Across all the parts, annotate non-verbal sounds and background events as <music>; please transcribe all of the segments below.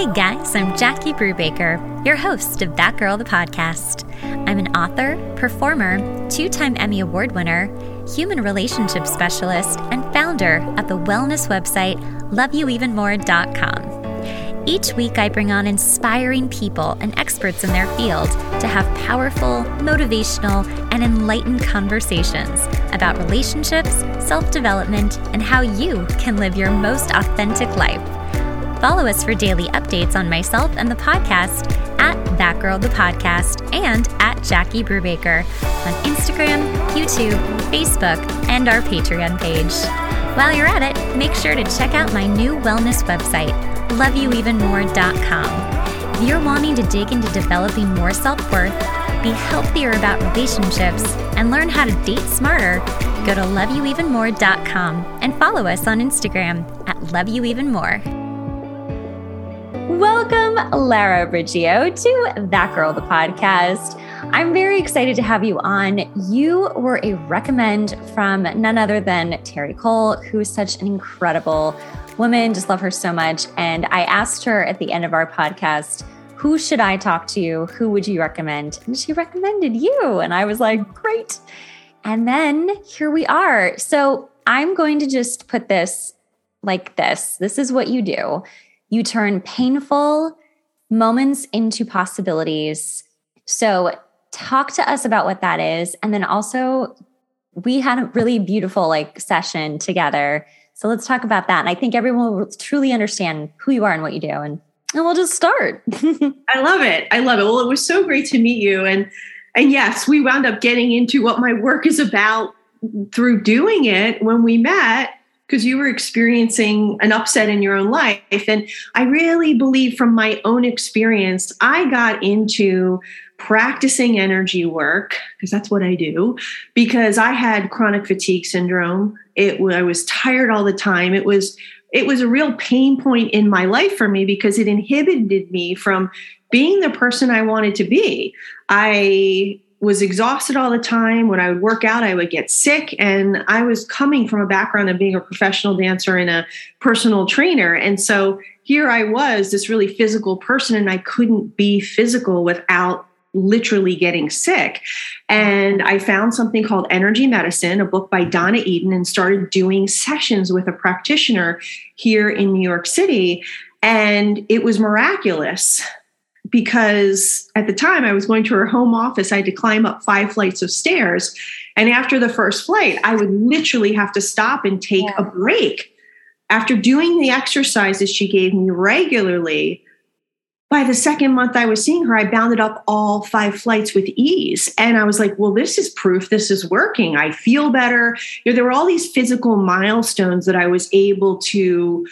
Hey guys, I'm Jackie Brubaker, your host of That Girl the Podcast. I'm an author, performer, two time Emmy Award winner, human relationship specialist, and founder of the wellness website loveyouevenmore.com. Each week, I bring on inspiring people and experts in their field to have powerful, motivational, and enlightened conversations about relationships, self development, and how you can live your most authentic life. Follow us for daily updates on myself and the podcast at That Girl the Podcast and at Jackie Brubaker on Instagram, YouTube, Facebook, and our Patreon page. While you're at it, make sure to check out my new wellness website, loveyouevenmore.com. If you're wanting to dig into developing more self worth, be healthier about relationships, and learn how to date smarter, go to loveyouevenmore.com and follow us on Instagram at loveyouevenmore. Welcome, Lara Riggio, to That Girl, the podcast. I'm very excited to have you on. You were a recommend from none other than Terri Cole, who is such an incredible woman. Just love her so much. And I asked her at the end of our podcast, who should I talk to? Who would you recommend? And she recommended you. And I was like, great. And then here we are. So I'm going to just put this like this. This is what you do you turn painful moments into possibilities. So, talk to us about what that is. And then also, we had a really beautiful like session together. So, let's talk about that. And I think everyone will truly understand who you are and what you do. And, and we'll just start. <laughs> I love it. I love it. Well, it was so great to meet you. And and yes, we wound up getting into what my work is about through doing it when we met because you were experiencing an upset in your own life. And I really believe from my own experience, I got into practicing energy work because that's what I do because I had chronic fatigue syndrome. It I was tired all the time. It was it was a real pain point in my life for me because it inhibited me from being the person I wanted to be. I was exhausted all the time. When I would work out, I would get sick. And I was coming from a background of being a professional dancer and a personal trainer. And so here I was, this really physical person, and I couldn't be physical without literally getting sick. And I found something called Energy Medicine, a book by Donna Eden, and started doing sessions with a practitioner here in New York City. And it was miraculous because at the time I was going to her home office, I had to climb up five flights of stairs. And after the first flight, I would literally have to stop and take yeah. a break. After doing the exercises she gave me regularly, by the second month I was seeing her, I bounded up all five flights with ease. And I was like, well, this is proof this is working. I feel better. You know, there were all these physical milestones that I was able to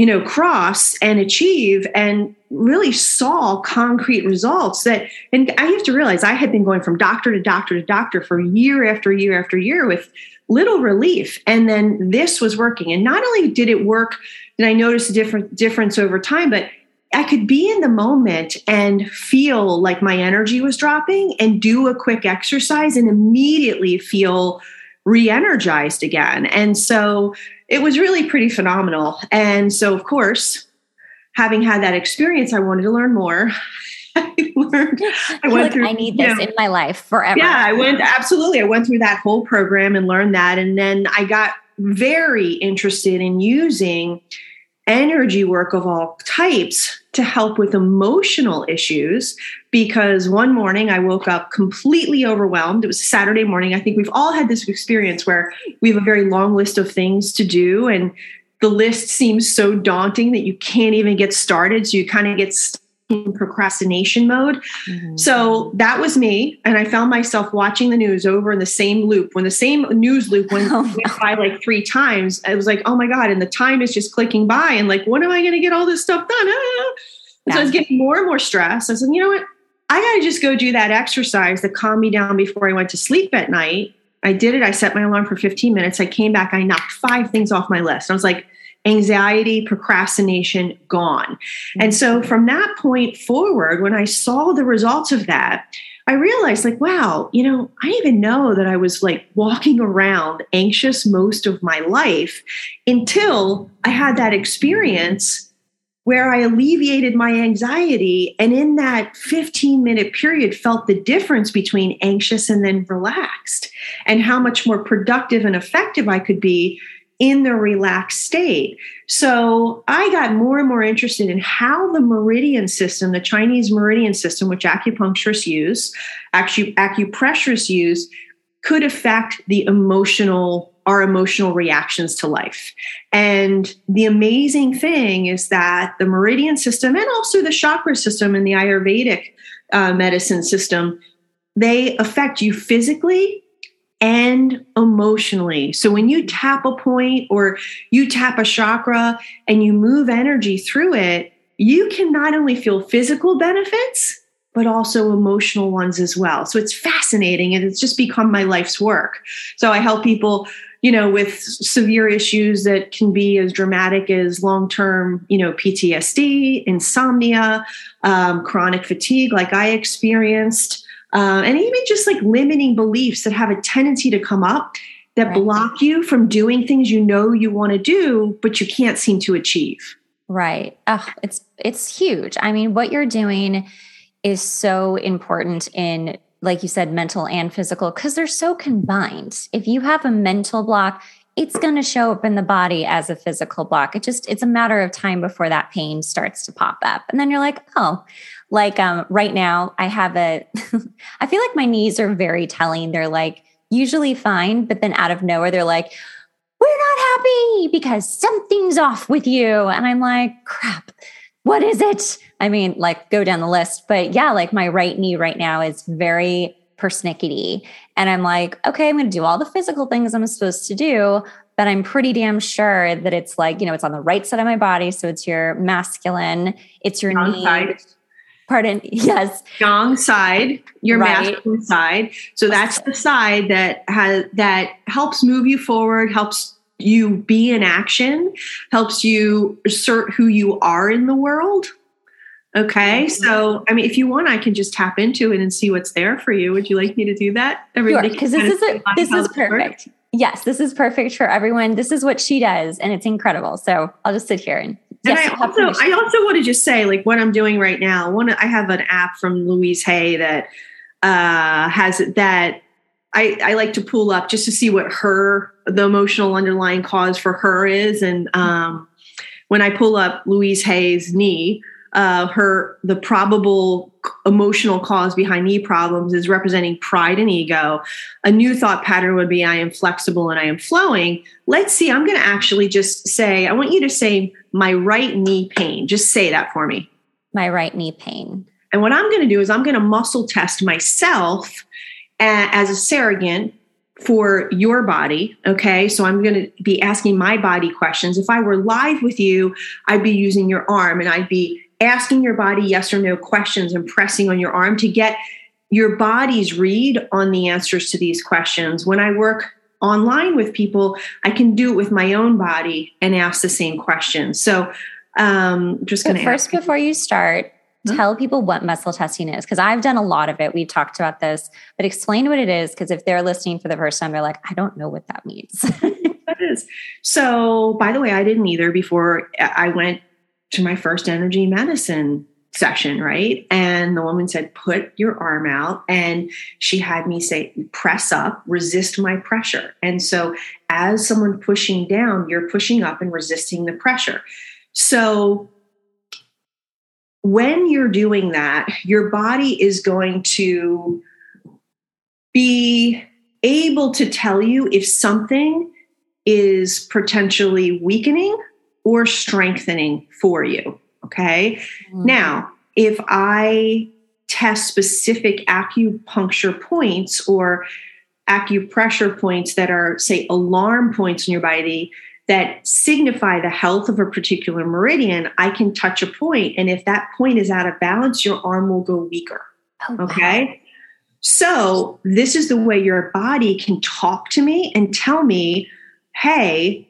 you know cross and achieve and really saw concrete results that and i have to realize i had been going from doctor to doctor to doctor for year after year after year with little relief. And then this was working. And not only did it work did i notice a different difference over time but i could be in the moment and feel like my energy was dropping and do a quick exercise and immediately feel re-energized again and so it was really pretty phenomenal. And so, of course, having had that experience, I wanted to learn more. <laughs> I learned. I, went like through. I need this know, in my life forever. Yeah, I went absolutely. I went through that whole program and learned that, and then I got very interested in using energy work of all types to help with emotional issues because one morning I woke up completely overwhelmed. It was Saturday morning. I think we've all had this experience where we have a very long list of things to do and the list seems so daunting that you can't even get started. So you kind of get stuck in procrastination mode. Mm-hmm. So that was me. And I found myself watching the news over in the same loop. When the same news loop went, <laughs> oh, no. by like three times, I was like, oh my God. And the time is just clicking by. And like, when am I going to get all this stuff done? Ah. Yeah. So I was getting more and more stressed. I said, you know what? I got to just go do that exercise that calmed me down before I went to sleep at night. I did it. I set my alarm for 15 minutes. I came back. I knocked five things off my list. I was like, anxiety, procrastination gone. And so mm-hmm. from that point forward, when I saw the results of that, I realized, like, wow, you know, I even know that I was like walking around anxious most of my life until I had that experience where I alleviated my anxiety. And in that 15 minute period, felt the difference between anxious and then relaxed, and how much more productive and effective I could be in the relaxed state. So I got more and more interested in how the meridian system, the Chinese meridian system, which acupuncturists use, acu- acupressurists use, could affect the emotional our emotional reactions to life. And the amazing thing is that the meridian system and also the chakra system and the Ayurvedic uh, medicine system, they affect you physically and emotionally. So when you tap a point or you tap a chakra and you move energy through it, you can not only feel physical benefits, but also emotional ones as well. So it's fascinating and it's just become my life's work. So I help people, you know, with severe issues that can be as dramatic as long term, you know, PTSD, insomnia, um, chronic fatigue, like I experienced uh, and even just like limiting beliefs that have a tendency to come up that right. block you from doing things you know you want to do but you can't seem to achieve. Right. Oh, it's it's huge. I mean what you're doing is so important in like you said mental and physical because they're so combined. If you have a mental block it's going to show up in the body as a physical block. It just it's a matter of time before that pain starts to pop up. And then you're like oh like um, right now, I have a, <laughs> I feel like my knees are very telling. They're like usually fine, but then out of nowhere, they're like, we're not happy because something's off with you. And I'm like, crap, what is it? I mean, like go down the list. But yeah, like my right knee right now is very persnickety. And I'm like, okay, I'm going to do all the physical things I'm supposed to do. But I'm pretty damn sure that it's like, you know, it's on the right side of my body. So it's your masculine, it's your knee. Pardon? <laughs> Yes. Strong side your right. masculine side. So that's the side that has that helps move you forward helps you be in action helps you assert who you are in the world. Okay? Mm-hmm. so i mean if you want i can just tap into it and see what's there for you. Would you like me to do that? Everybody because sure, this is a, this is perfect. Yes this is perfect for everyone. This is what she does and it's incredible. So i'll just sit here and and yes, I also I also want to just say like what I'm doing right now. One I have an app from Louise Hay that uh, has that I, I like to pull up just to see what her the emotional underlying cause for her is. And um, when I pull up Louise Hay's knee, uh, her the probable emotional cause behind knee problems is representing pride and ego. A new thought pattern would be I am flexible and I am flowing. Let's see, I'm going to actually just say, I want you to say my right knee pain. Just say that for me. My right knee pain. And what I'm going to do is I'm going to muscle test myself as a surrogate for your body. Okay. So I'm going to be asking my body questions. If I were live with you, I'd be using your arm and I'd be asking your body yes or no questions and pressing on your arm to get your body's read on the answers to these questions. When I work online with people, I can do it with my own body and ask the same questions. So, um, just going to first before you start, huh? tell people what muscle testing is because I've done a lot of it. We've talked about this, but explain what it is because if they're listening for the first time, they're like, I don't know what that means. <laughs> that is. So, by the way, I didn't either before I went to my first energy medicine session, right? And the woman said, Put your arm out. And she had me say, Press up, resist my pressure. And so, as someone pushing down, you're pushing up and resisting the pressure. So, when you're doing that, your body is going to be able to tell you if something is potentially weakening or strengthening for you. Okay. Mm-hmm. Now, if I test specific acupuncture points or acupressure points that are, say, alarm points in your body that signify the health of a particular meridian, I can touch a point, And if that point is out of balance, your arm will go weaker. Oh, okay. Wow. So, this is the way your body can talk to me and tell me, hey,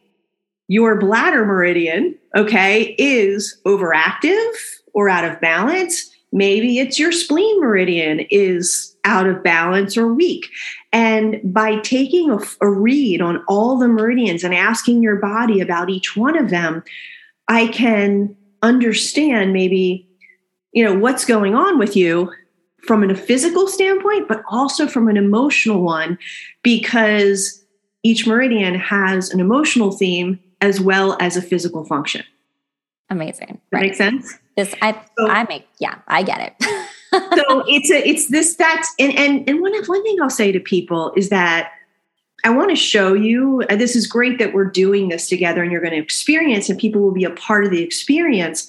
your bladder meridian, okay, is overactive or out of balance. Maybe it's your spleen meridian is out of balance or weak. And by taking a, a, read on all the meridians and asking your body about each one of them, I can understand maybe you know what's going on with you from a physical standpoint but also from an emotional one because each meridian has an emotional theme as well as a physical function. Amazing. That right. makes sense? This i so, i make yeah i get it. <laughs> So it's a it's this that's and and and one one thing i'll say to people is that I want to show you, this is great that we're doing this together and you're going to experience and people will be a part of the experience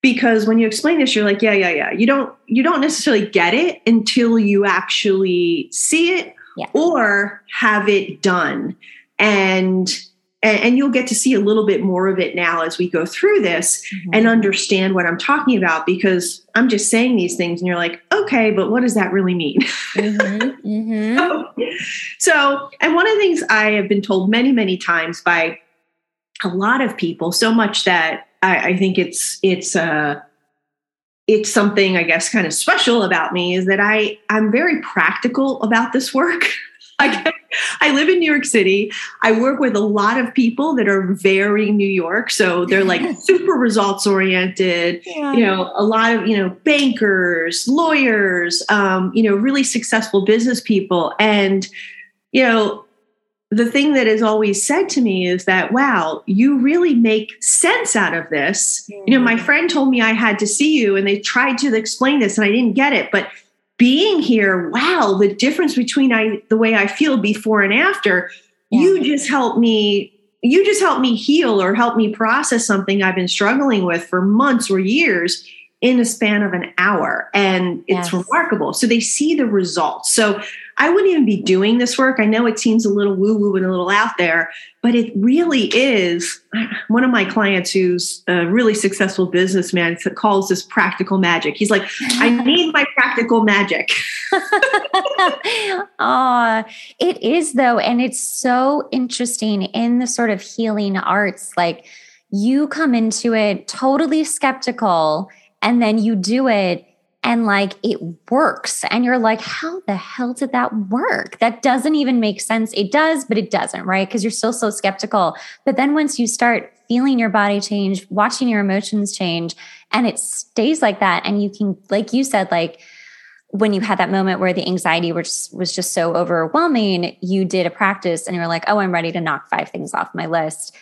because when you explain this you're like yeah yeah yeah. You don't you don't necessarily get it until you actually see it yeah. or have it done. And and, you'll get to see a little bit more of it now as we go through this mm-hmm. and understand what I'm talking about because I'm just saying these things and you're like, okay, but what does that really mean? Mm-hmm. Mm-hmm. so, <laughs> so, and one of the things I have been told many, many times by a lot of people, so much that I, I think it's it's uh it's something I guess kind of special about me is that I I'm very practical about this work. <laughs> <laughs> I, I live in New York City. I work with a lot of people that are very New York. So they're like super results oriented, yeah. you know, a lot of, you know, bankers, lawyers, um, you know, really successful business people. And, you know, the thing that is always said to me is that, wow, you really make sense out of this. Mm-hmm. You know, my mm. friend told me I had to see you and they tried to explain this and I didn't get it. But being here, wow, the difference between I, the way I feel before and after, yeah. you just help me. You just help me heal or help me process something I've been struggling with for months or years in a span of an hour. And it's yes. remarkable. So they see the results. So I wouldn't even be doing this work. I know it seems a little woo woo and a little out there, but it really is. Uh, one of my clients who's a really successful businessman calls this practical magic. He's like, I <laughs> need my practical magic. <laughs> oh, it is though. And it's so interesting in the sort of healing arts. Like you come into it totally skeptical and then you do it and like it works. And you're like how the hell did that work? That doesn't even make sense. It does but it doesn't right? Because you're still so skeptical. But then once you start feeling your body change watching your emotions change and it stays like that and you can like you said like when you had that moment where the anxiety was, was just so overwhelming you did a practice and you're like oh i'm ready to knock five things off my list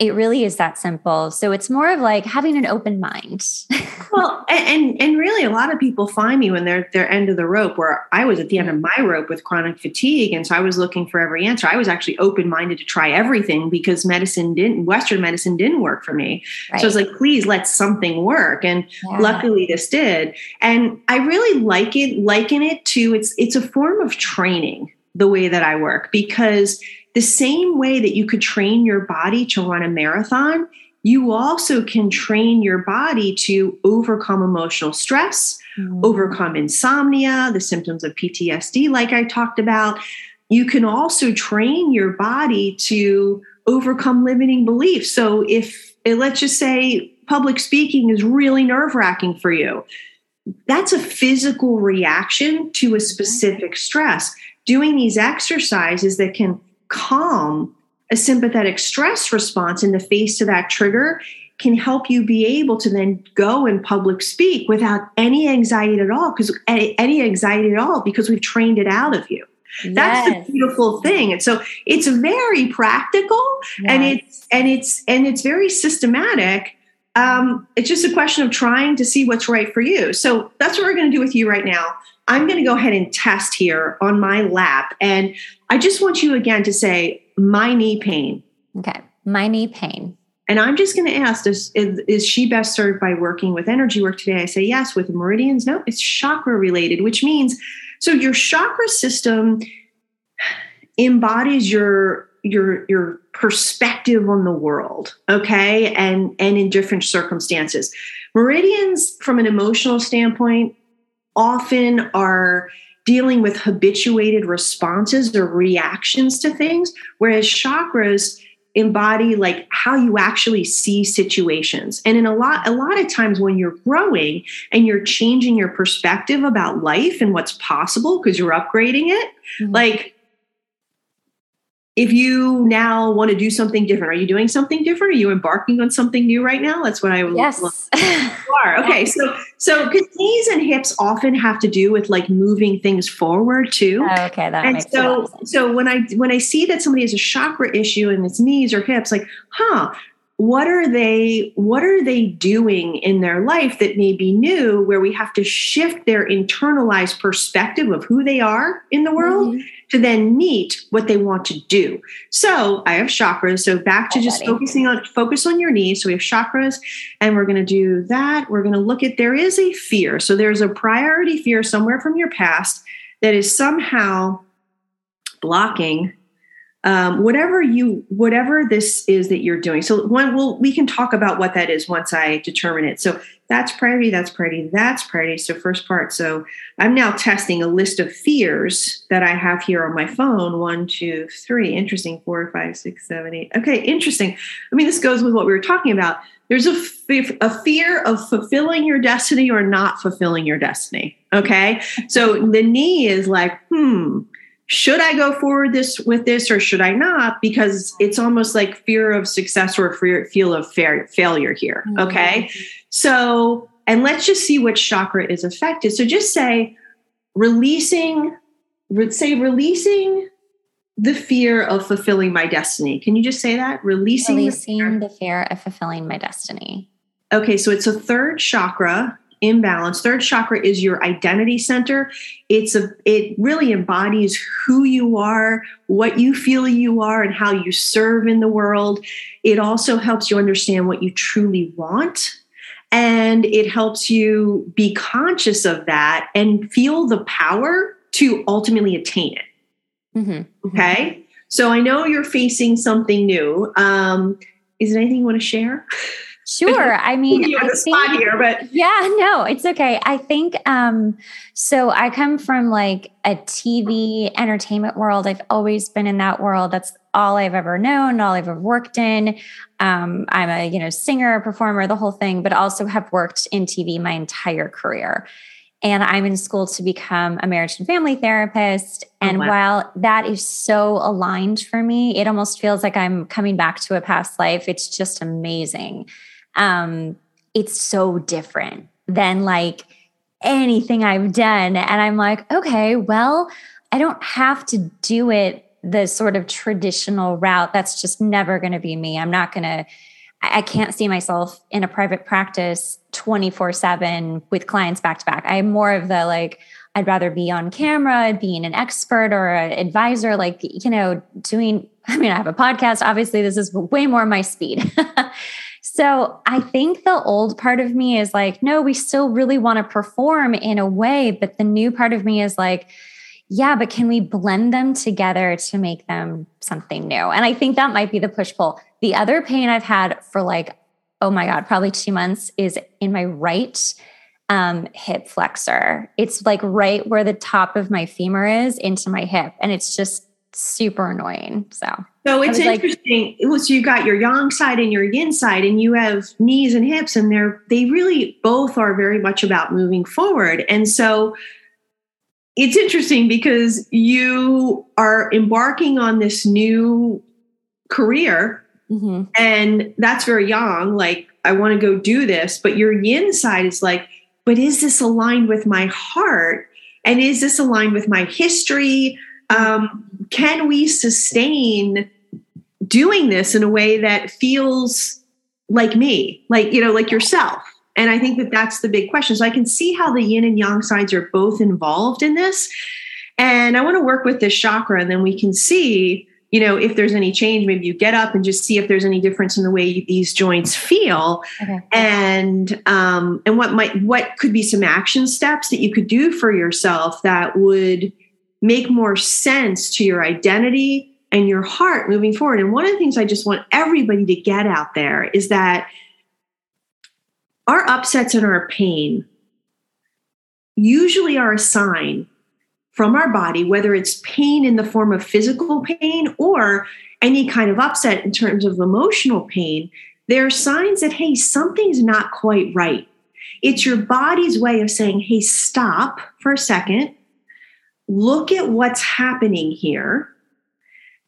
it really is that simple. So it's more of like having an open mind. <laughs> well, and and really a lot of people find me when they're they're end of the rope where I was at the end of my rope with chronic fatigue and so I was looking for every answer. I was actually open-minded to try everything because medicine didn't western medicine didn't work for me. Right. So I was like please let something work and yeah. luckily this did. And I really like it liken it to it's it's a form of training the way that I work because the same way that you could train your body to run a marathon, you also can train your body to overcome emotional stress, mm-hmm. overcome insomnia, the symptoms of PTSD, like I talked about. You can also train your body to overcome limiting beliefs. So, if let's just say public speaking is really nerve wracking for you, that's a physical reaction to a mm-hmm. specific stress. Doing these exercises that can calm a sympathetic stress response in the face to that trigger can help you be able to then go and public speak without any anxiety at all because any anxiety at all because we've trained it out of you. Yes. that's the beautiful thing. And so it's very practical yes. and it's and it's and it's very systematic. Um, it's just a question of trying to see what's right for you. So that's what we're going to do with you right now I'm going to go ahead and test here on my lap. And I just want you again to say, my knee pain. Okay. My knee pain. And I'm just going to ask, is, is, is, she best served by working with energy work today? I say yes. With meridians, no, it's chakra related, which means so your chakra system embodies your your your perspective on the world okay and and in different circumstances meridians from an emotional standpoint often are dealing with habituated responses or reactions to things, whereas chakras embody like how you actually see situations and in a lot a lot of times when you're growing and you're changing your perspective about life and what's possible because you're upgrading it mm-hmm. like if you now want to do something different, are you doing something different? Are you embarking on something new right now? That's what I would. Yes. are. <laughs> Okay. So, so because knees and hips often have to do with like moving things forward too. Oh, okay. That and makes so, sense. so when I when I see that somebody has a chakra issue in its knees or hips, like, huh, what are they what are they doing in their life that may be new where we have to shift their internalized perspective of who they are in the world Mhm. to then meet what they want to do? So i have chakras. So back to just Alrighty. focusing on focus on your knees. So we have chakras and we're going to do that. We're going to look at there is a fear. So there's a priority fear somewhere from your past that is somehow blocking um, whatever you whatever this is that you're doing. So one well we can talk about what that is once i determine it. So that's priority that's priority that's priority. So first part so i'm now testing a list of fears that i have here on my phone. One two three. Interesting. Four five six seven eight. Okay interesting. I mean this goes with what we were talking about. There's a, f- a fear of fulfilling your destiny or not fulfilling your destiny. Okay? So the knee is like hmm should I go forward this with this or should I not? Because it's almost like fear of success or fear, feel of failure here. Mm-hmm. Okay. So, and let's just see which chakra is affected. So just say releasing, re- say releasing the fear of fulfilling my destiny. Can you just say that? Releasing, the Releasing fear. the fear of fulfilling my destiny. Okay, so it's a third chakra imbalance. Third chakra is your identity center. It's a it really embodies who you are, what you feel you are and how you serve in the world. It also helps you understand what you truly want. And it helps you be conscious of that and feel the power to ultimately attain it. Mhm. Okay. So I know you're facing something new. Um, is there anything you want to share? <laughs> Sure. I mean, you I think- here, but Yeah, no, it's okay. I think um so I come from like a TV entertainment world. I've always been in that world. That's all I've ever known, all I've ever worked in. Um I'm a, you know, singer, performer, the whole thing, but also have worked in TV my entire career. And I'm in school to become a marriage and family therapist. Oh, And wow. while that is so aligned for me, it almost feels like I'm coming back to a past life. It's just amazing um, it's so different than like anything I've done. And I'm like, okay, well, I don't have to do it the sort of traditional route. That's just never going to be me. I'm not going to, I can't see myself in a private practice 24 7 with clients back to back. I'm more of the like, I'd rather be on camera, being an expert or an advisor, like, you know, doing, I mean, I have a podcast. Obviously, this is way more my speed. <laughs> So I think the old part of me is like, no, we still really want to perform in a way. But the new part of me is like, yeah, but can we blend them together to make them something new? And I think that might be the push pull. The other pain I've had for like, oh my God, probably two months is in my right um, hip flexor. It's like right where the top of my femur is into my hip. And it's just super annoying. So So it's like- interesting. It was you got your yang side and your yin side, and you have knees and hips, and they're they really both are very much about moving forward. And so it's interesting because you are embarking on this new career, mhm. and that's very yang. Like I want to go do this, but your yin side is like, but is this aligned with my heart? And is this aligned with my history? Um, can we sustain doing this in a way that feels like me, like, you know, like yourself? And I think that that's the big question. So I can see how the yin and yang sides are both involved in this. And I want to work with this chakra, and then we can see, you know, if there's any change. Maybe you get up and just see if there's any difference in the way these joints feel okay. and um, and what might what could be some action steps that you could do for yourself that would make more sense to your identity and your heart moving forward. And one of the things I just want everybody to get out there is that our upsets and our pain usually are a sign from our body, whether it's pain in the form of physical pain or any kind of upset in terms of emotional pain, there are signs that, hey, something's not quite right. It's your body's way of saying, hey, stop for a second, look at what's happening here,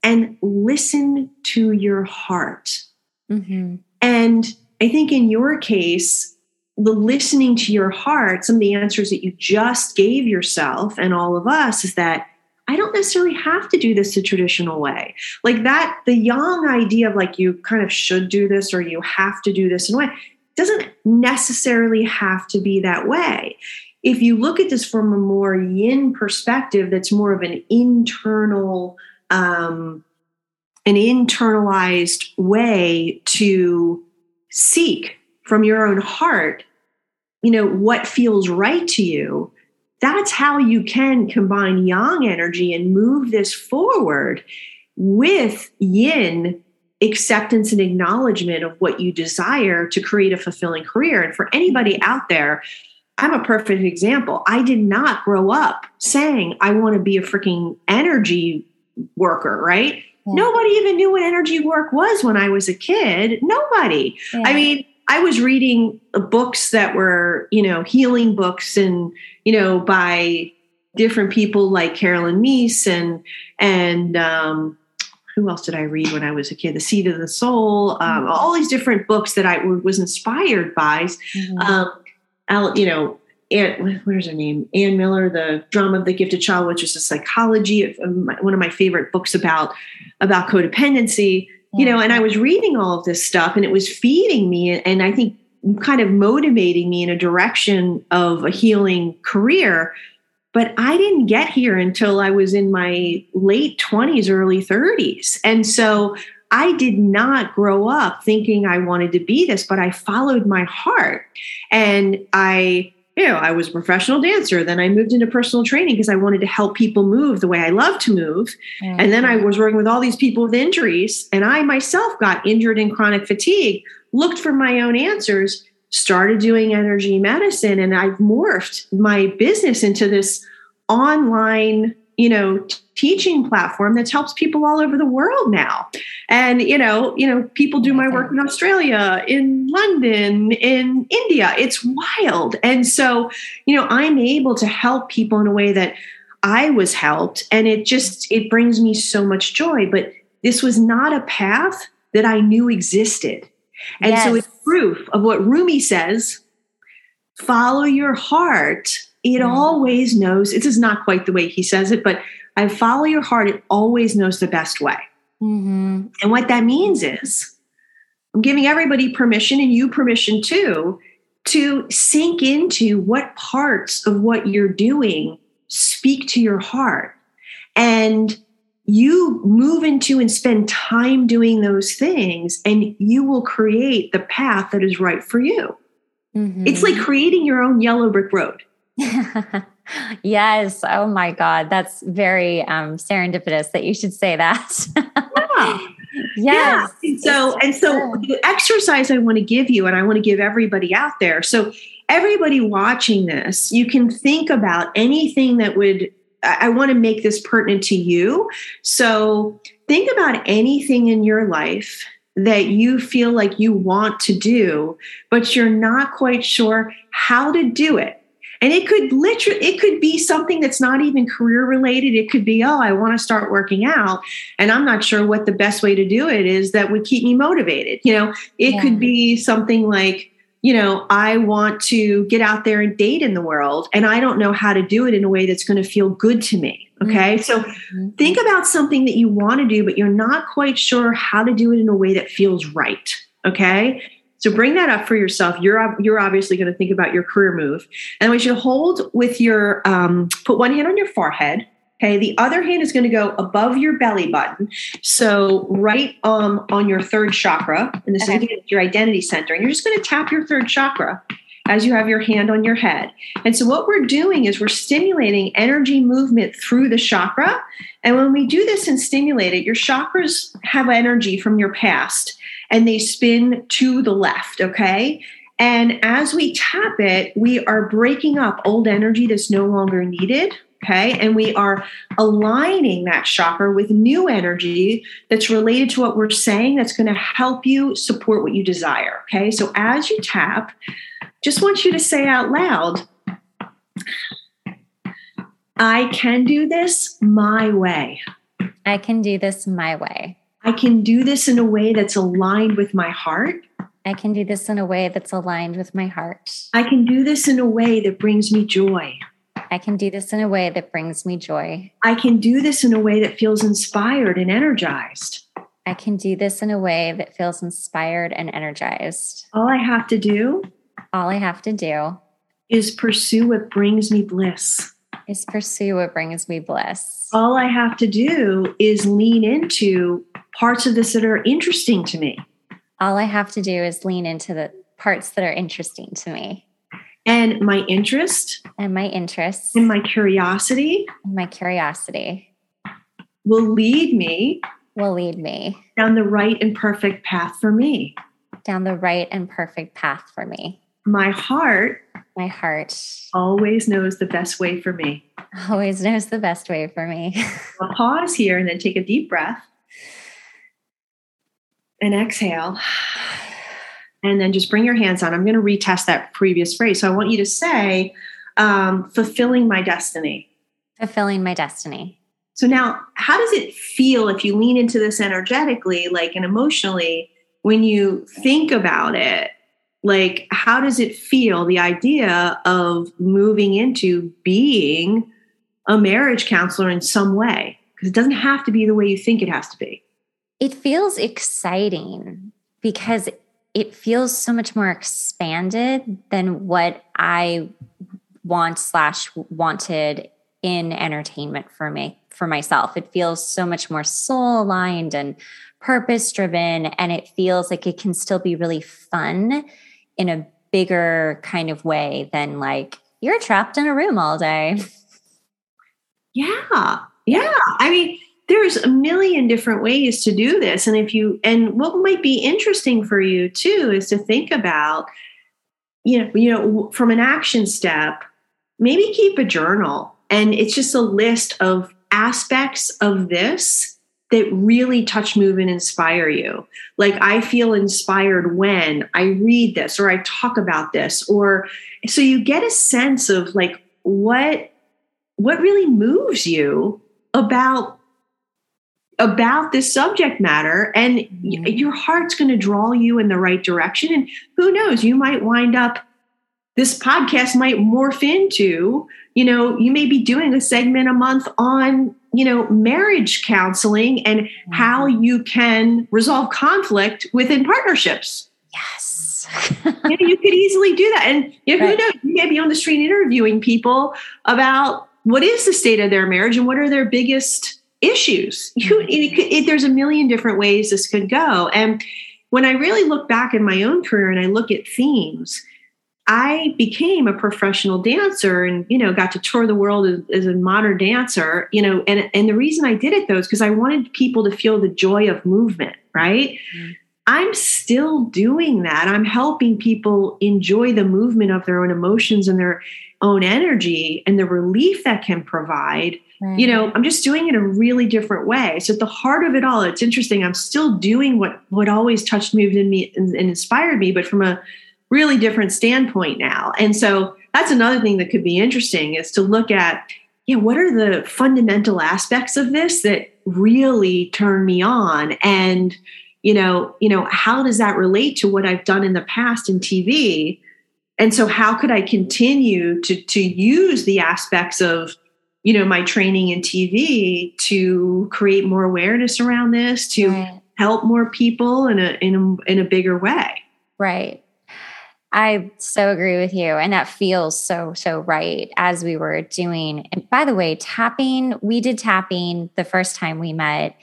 and listen to your heart. Mm-hmm. And I think in your case, the listening to your heart, some of the answers that you just gave yourself and all of us is that I don't necessarily have to do this the traditional way. Like that, the yang idea of like you kind of should do this or you have to do this in a way doesn't necessarily have to be that way. If you look at this from a more yin perspective, that's more of an internal, um, an internalized way to seek from your own heart, you know, what feels right to you. That's how you can combine yang energy and move this forward with yin acceptance and acknowledgement of what you desire to create a fulfilling career. And for anybody out there, I'm a perfect example. I did not grow up saying I want to be a freaking energy worker, right? Yeah. Nobody even knew what energy work was when I was a kid. Nobody. Yeah. I mean, I was reading books that were, you know, healing books and, you know, by different people like Carolyn Myss and, and, um, who else did I read when I was a kid? The Seat of the Soul, um, mm-hmm. all these different books that I w- was inspired by. Mm-hmm. Um, you know, Ann, where's her name? Ann Miller, the Drama of the Gifted Child, which is a psychology one of my favorite books about about codependency. You know, and I was reading all of this stuff, and it was feeding me, and I think kind of motivating me in a direction of a healing career but I didn't get here until I was in my late 20s, early 30s. And so I did not grow up thinking I wanted to be this, but I followed my heart. And I, you know, I was a professional dancer. Then I moved into personal training because I wanted to help people move the way I love to move. Mm-hmm. And then I was working with all these people with injuries. And I myself got injured in chronic fatigue, looked for my own answers started doing energy medicine and I've morphed my business into this online, you know, teaching platform that helps people all over the world now. And you know, you know, people do my work in Australia, in London, in India. It's wild. And so, you know, I'm able to help people in a way that I was helped and it just it brings me so much joy, but this was not a path that I knew existed. And yes. so it's proof of what Rumi says follow your heart. It always knows, it is not quite the way he says it, but I follow your heart. It always knows the best way. Mm-hmm. And what that means is I'm giving everybody permission and you permission too to sink into what parts of what you're doing speak to your heart. And you move into and spend time doing those things, and you will create the path that is right for you. Mm-hmm. It's like creating your own yellow brick road. <laughs> yes. Oh my God. That's very um, serendipitous that you should say that. yeah. <laughs> Yes. Yeah. So, and so the exercise I want to give you, and I want to give everybody out there. So, everybody watching this, you can think about anything that would I want to make this pertinent to you. So think about anything in your life that you feel like you want to do, but you're not quite sure how to do it. And it could literally, it could be something that's not even career related. It could be, oh, I want to start working out and I'm not sure what the best way to do it is that would keep me motivated. You know, it yeah. could be something like, you know, I want to get out there and date in the world, and I don't know how to do it in a way that's going to feel good to me. Okay. Mm-hmm. So mm-hmm. think about something that you want to do, but you're not quite sure how to do it in a way that feels right. Okay. So bring that up for yourself. You're you're obviously going to think about your career move, and I want you to hold with your um, put one hand on your forehead Okay, the other hand is going to go above your belly button. So, right um, on your third chakra, and this okay. is your identity center. And you're just going to tap your third chakra as you have your hand on your head. And so, what we're doing is we're stimulating energy movement through the chakra. And when we do this and stimulate it, your chakras have energy from your past and they spin to the left. Okay. And as we tap it, we are breaking up old energy that's no longer needed Okay. And we are aligning that chakra with new energy that's related to what we're saying that's going to help you support what you desire. Okay. So as you tap, just want you to say out loud, I can do this my way. I can do this my way. I can do this in a way that's aligned with my heart. I can do this in a way that's aligned with my heart. I can do this in a way that brings me joy. I can do this in a way that brings me joy. I can do this in a way that feels inspired and energized. I can do this in a way that feels inspired and energized. All I have to do All I have to do is pursue what brings me bliss. is pursue what brings me bliss. All I have to do is lean into parts of this that are interesting to me. All I have to do is lean into the parts that are interesting to me And my interest and my interest. and my curiosity and my curiosity will lead me will lead me down the right and perfect path for me. down the right and perfect path for me. My heart My heart always knows the best way for me. always knows the best way for me. I'll pause here and then take a deep breath and exhale. And then just bring your hands on. I'm going to retest that previous phrase. So I want you to say, um, fulfilling my destiny. Fulfilling my destiny. So now, how does it feel if you lean into this energetically, like and emotionally, when you think about it? Like, how does it feel, the idea of moving into being a marriage counselor in some way? Because it doesn't have to be the way you think it has to be. It feels exciting because it feels so much more expanded than what I want slash wanted in entertainment for me for myself. It feels so much more soul aligned and purpose driven, and it feels like it can still be really fun in a bigger kind of way than like you're trapped in a room all day. <laughs> Yeah. Yeah. I mean, there's a million different ways to do this. And if you, and what might be interesting for you too is to think about, you know, you know, from an action step, maybe keep a journal and it's just a list of aspects of this that really touch, move, and inspire you. Like, I feel inspired when I read this or I talk about this, or so you get a sense of like what what really moves you about about this subject matter and mm-hmm. your heart's going to draw you in the right direction and who knows you might wind up this podcast might morph into you know you may be doing a segment a month on you know marriage counseling and mm-hmm. how you can resolve conflict within partnerships. Yes. <laughs> You, know, you could easily do that. And you know, right. who knows? You may be on the street interviewing people about what is the state of their marriage and what are their biggest issues. You, it, it, there's a million different ways this could go. And when i really look back in my own career and i look at themes I became a professional dancer and, you know, got to tour the world as, as a modern dancer, you know, and, and the reason I did it though is because I wanted people to feel the joy of movement, right? Mm-hmm. I'm still doing that. I'm helping people enjoy the movement of their own emotions and their own energy and the relief that can provide. Right. You know, I'm just doing it a really different way. So at the heart of it all, it's interesting. I'm still doing what what always touched, moved in me and, and inspired me, but from a really different standpoint now. And so that's another thing that could be interesting is to look at, yeah, what are the fundamental aspects of this that really turn me on? And, you know, you know, how does that relate to what I've done in the past in TV? And so how could I continue to to use the aspects of you know my training in TV to create more awareness around this to right. help more people in a in a in a bigger way. Right. I so agree with you. And that feels so, so right as we were doing. And by the way, tapping, we did tapping the first time we met,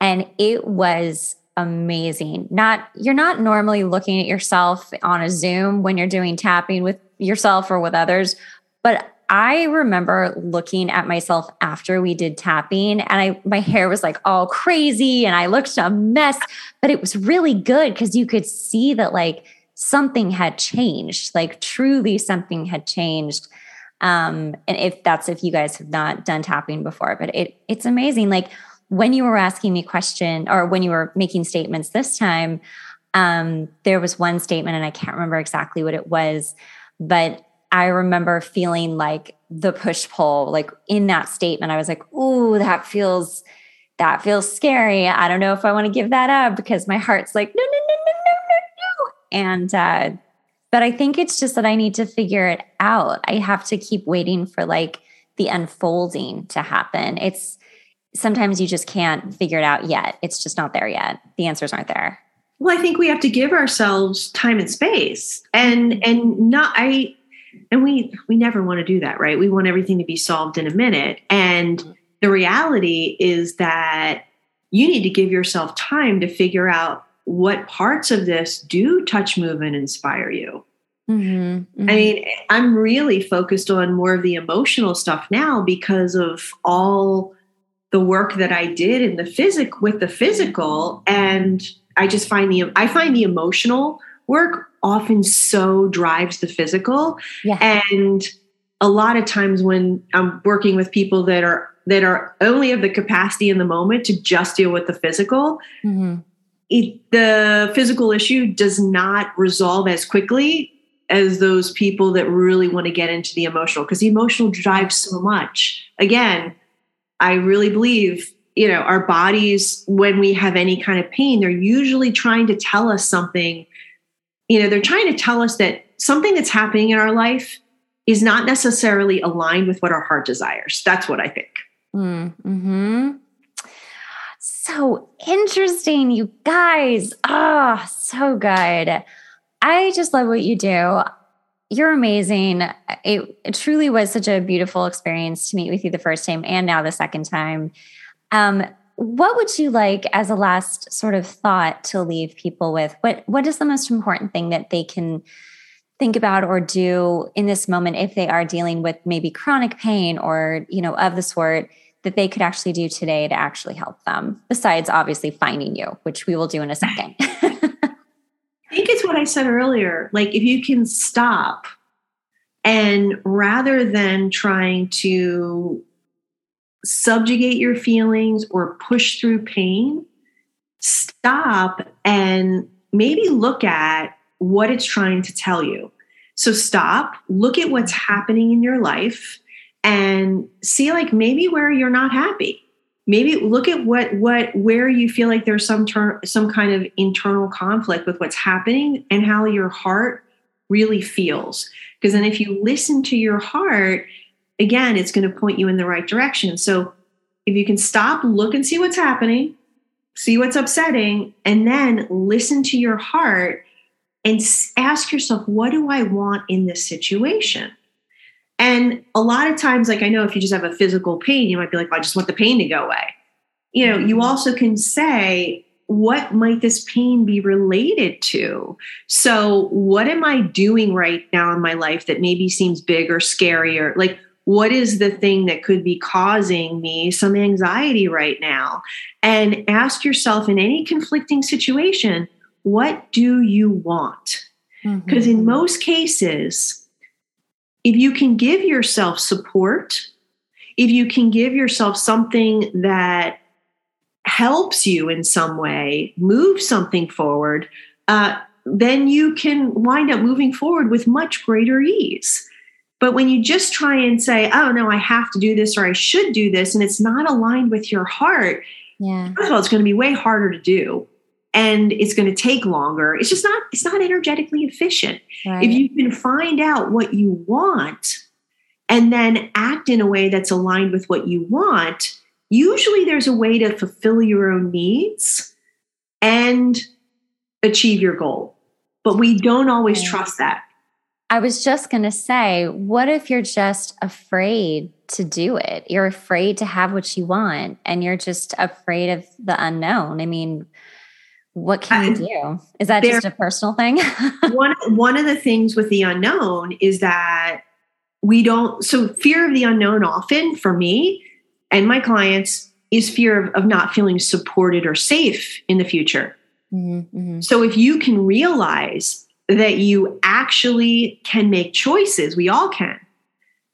and it was amazing. Not, you're not normally looking at yourself on a Zoom when you're doing tapping with yourself or with others, but I remember looking at myself after we did tapping and I my hair was like all crazy and I looked a mess, but it was really good because you could see that like something had changed, like truly something had changed. Um, and if that's if you guys have not done tapping before, but it it's amazing. Like when you were asking me question or when you were making statements this time, um, there was one statement and I can't remember exactly what it was, but I remember feeling like the push pull, like in that statement, I was like, "Ooh, that feels." that feels scary. I don't know if I want to give that up because my heart's like, no, no, no, no, no, no, no. And, uh, but I think it's just that I need to figure it out. I have to keep waiting for like the unfolding to happen. It's sometimes you just can't figure it out yet. It's just not there yet. The answers aren't there. Well, I think we have to give ourselves time and space and and not I and we we never want to do that, right? We want everything to be solved in a minute. And mm-hmm. the reality is that you need to give yourself time to figure out what parts of this do touch, move, and inspire you. Mm-hmm, mm-hmm. I mean, I'm really focused on more of the emotional stuff now because of all the work that I did in the physic with the physical, and I just find the I find the emotional work often so drives the physical, yeah. and a lot of times when I'm working with people that are that are only of the capacity in the moment to just deal with the physical, mm-hmm. It, the physical issue does not resolve as quickly as those people that really want to get into the emotional because the emotional drives so much. Again, I really believe, you know, our bodies, when we have any kind of pain, they're usually trying to tell us something. You know, they're trying to tell us that something that's happening in our life is not necessarily aligned with what our heart desires. That's what I think. Hmm. So interesting, you guys. Ah, oh, so good. I just love what you do. You're amazing. It, it, truly was such a beautiful experience to meet with you the first time and now the second time. Um, what would you like as a last sort of thought to leave people with? What What is the most important thing that they can think about or do in this moment if they are dealing with maybe chronic pain or you know of the sort that they could actually do today to actually help them? Besides, obviously, finding you, which we will do in a second. <laughs> I think it's what I said earlier. Like, if you can stop and rather than trying to subjugate your feelings or push through pain, stop and maybe look at what it's trying to tell you. So, stop, look at what's happening in your life, and see, like, maybe where you're not happy. Maybe look at what what where you feel like there's some ter- some kind of internal conflict with what's happening and how your heart really feels. Because then if you listen to your heart again it's going to point you in the right direction. So if you can stop look and see what's happening see what's upsetting and then listen to your heart and ask yourself what do i want in this situation and a lot of times, like I know if you just have a physical pain, you might be like, well, I just want the pain to go away. You know, you mm-hmm. also can say, what might this pain be related to? So, what am I doing right now in my life that maybe seems big or scary or like, what is the thing that could be causing me some anxiety right now? And ask yourself in any conflicting situation, what do you want? Because mm-hmm. in most cases, if you can give yourself support, if you can give yourself something that helps you in some way, move something forward, uh, then you can wind up moving forward with much greater ease. But when you just try and say, oh, no, I have to do this or I should do this, and it's not aligned with your heart, yeah. first of all, it's going to be way harder to do and it's going to take longer. It's just not it's not energetically efficient. Right. if you can find out what you want and then act in a way that's aligned with what you want usually there's a way to fulfill your own needs and achieve your goal. But we don't always trust that. I was just going to say what if you're just afraid to do it? You're afraid to have what you want and you're just afraid of the unknown. I mean what can you do? Is that there, just a personal thing? <laughs> one one of the things with the unknown is that we don't so fear of the unknown often for me and my clients is fear of, of not feeling supported or safe in the future. Mm-hmm, mm-hmm. So if you can realize that you actually can make choices, we all can,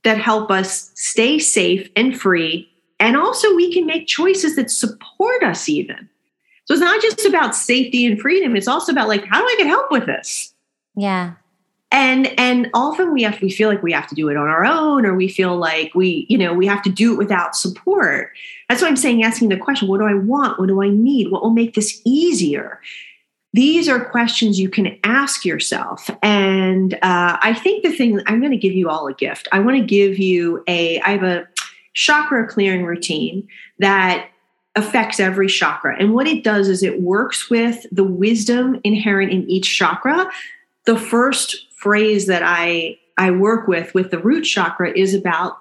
that help us stay safe and free. And also we can make choices that support us even so it's not just about safety and freedom. It's also about like, how do I get help with this? Yeah. and and often we have we feel like we have to do it on our own or we feel like we you know we have to do it without support that's why i'm saying asking the question what do i want what do i need what will make this easier these are questions you can ask yourself and uh, i think the thing i'm going to give you all a gift i want to give you a i have a chakra clearing routine that affects every chakra and what it does is it works with the wisdom inherent in each chakra the first phrase that I I work with with the root chakra is about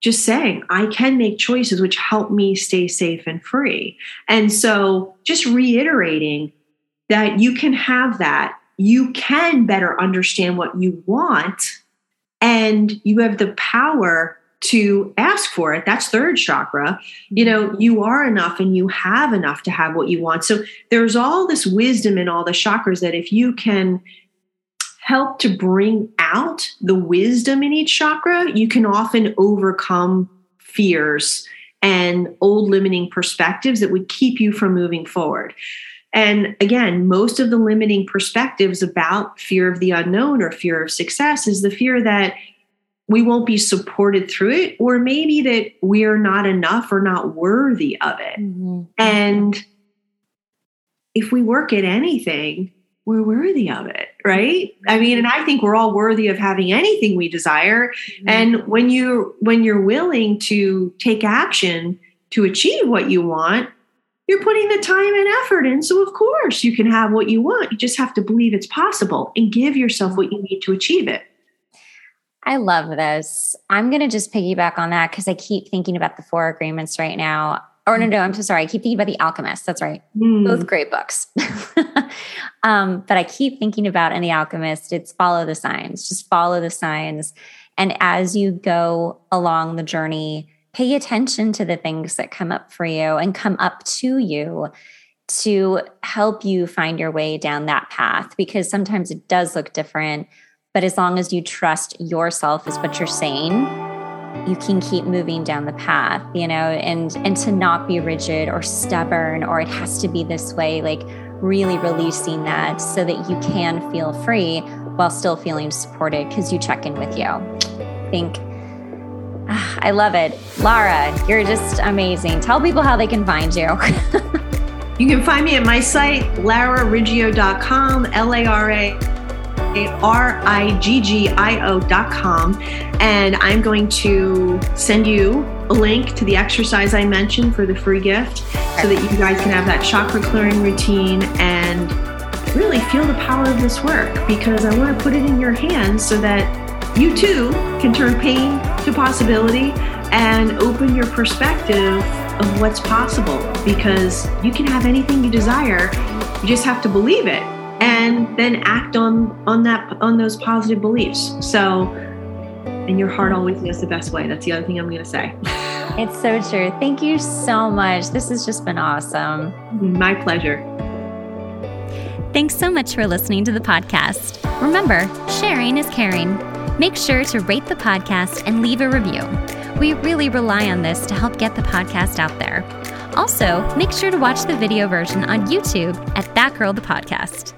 just saying I can make choices which help me stay safe and free. And so just reiterating that you can have that. You can better understand what you want and you have the power to ask for it. That's third chakra. You know, mm-hmm. you are enough and you have enough to have what you want. So there's all this wisdom in all the chakras that if you can help to bring out the wisdom in each chakra, you can often overcome fears and old limiting perspectives that would keep you from moving forward. And again, most of the limiting perspectives about fear of the unknown or fear of success is the fear that we won't be supported through it, or maybe that we're not enough or not worthy of it. Mm-hmm. And if we work at anything, we're worthy of it, right? I mean, and I think we're all worthy of having anything we desire. Mm-hmm. And when you when you're willing to take action to achieve what you want, you're putting the time and effort in. So of course you can have what you want. You just have to believe it's possible and give yourself what you need to achieve it. I love this. I'm going to just piggyback on that because I keep thinking about the four agreements right now or no, no, I'm so sorry. I keep thinking about The Alchemist. That's right. Mm. Both great books. <laughs> um, but I keep thinking about in The Alchemist, it's follow the signs, just follow the signs. And as you go along the journey, pay attention to the things that come up for you and come up to you to help you find your way down that path because sometimes it does look different. But as long as you trust yourself, is what you're saying you can keep moving down the path you know and and to not be rigid or stubborn or it has to be this way like really releasing that so that you can feel free while still feeling supported because you check in with you think ah, I love it. Lara, you're just amazing. Tell people how they can find you. <laughs> you can find me at my site, larariggio.com, L A R A dot com. And I'm going to send you a link to the exercise I mentioned for the free gift so that you guys can have that chakra clearing routine and really feel the power of this work because I want to put it in your hands so that you too can turn pain to possibility and open your perspective of what's possible because you can have anything you desire. You just have to believe it and then act on on that on those positive beliefs. So and your heart always knows the best way. That's the other thing i'm going to say. It's so true. Thank you so much. This has just been awesome. My pleasure. Thanks so much for listening to the podcast. Remember sharing is caring. Make sure to rate the podcast and leave a review. We really rely on this to help get the podcast out there. Also, make sure to watch the video version on YouTube at That Girl the Podcast.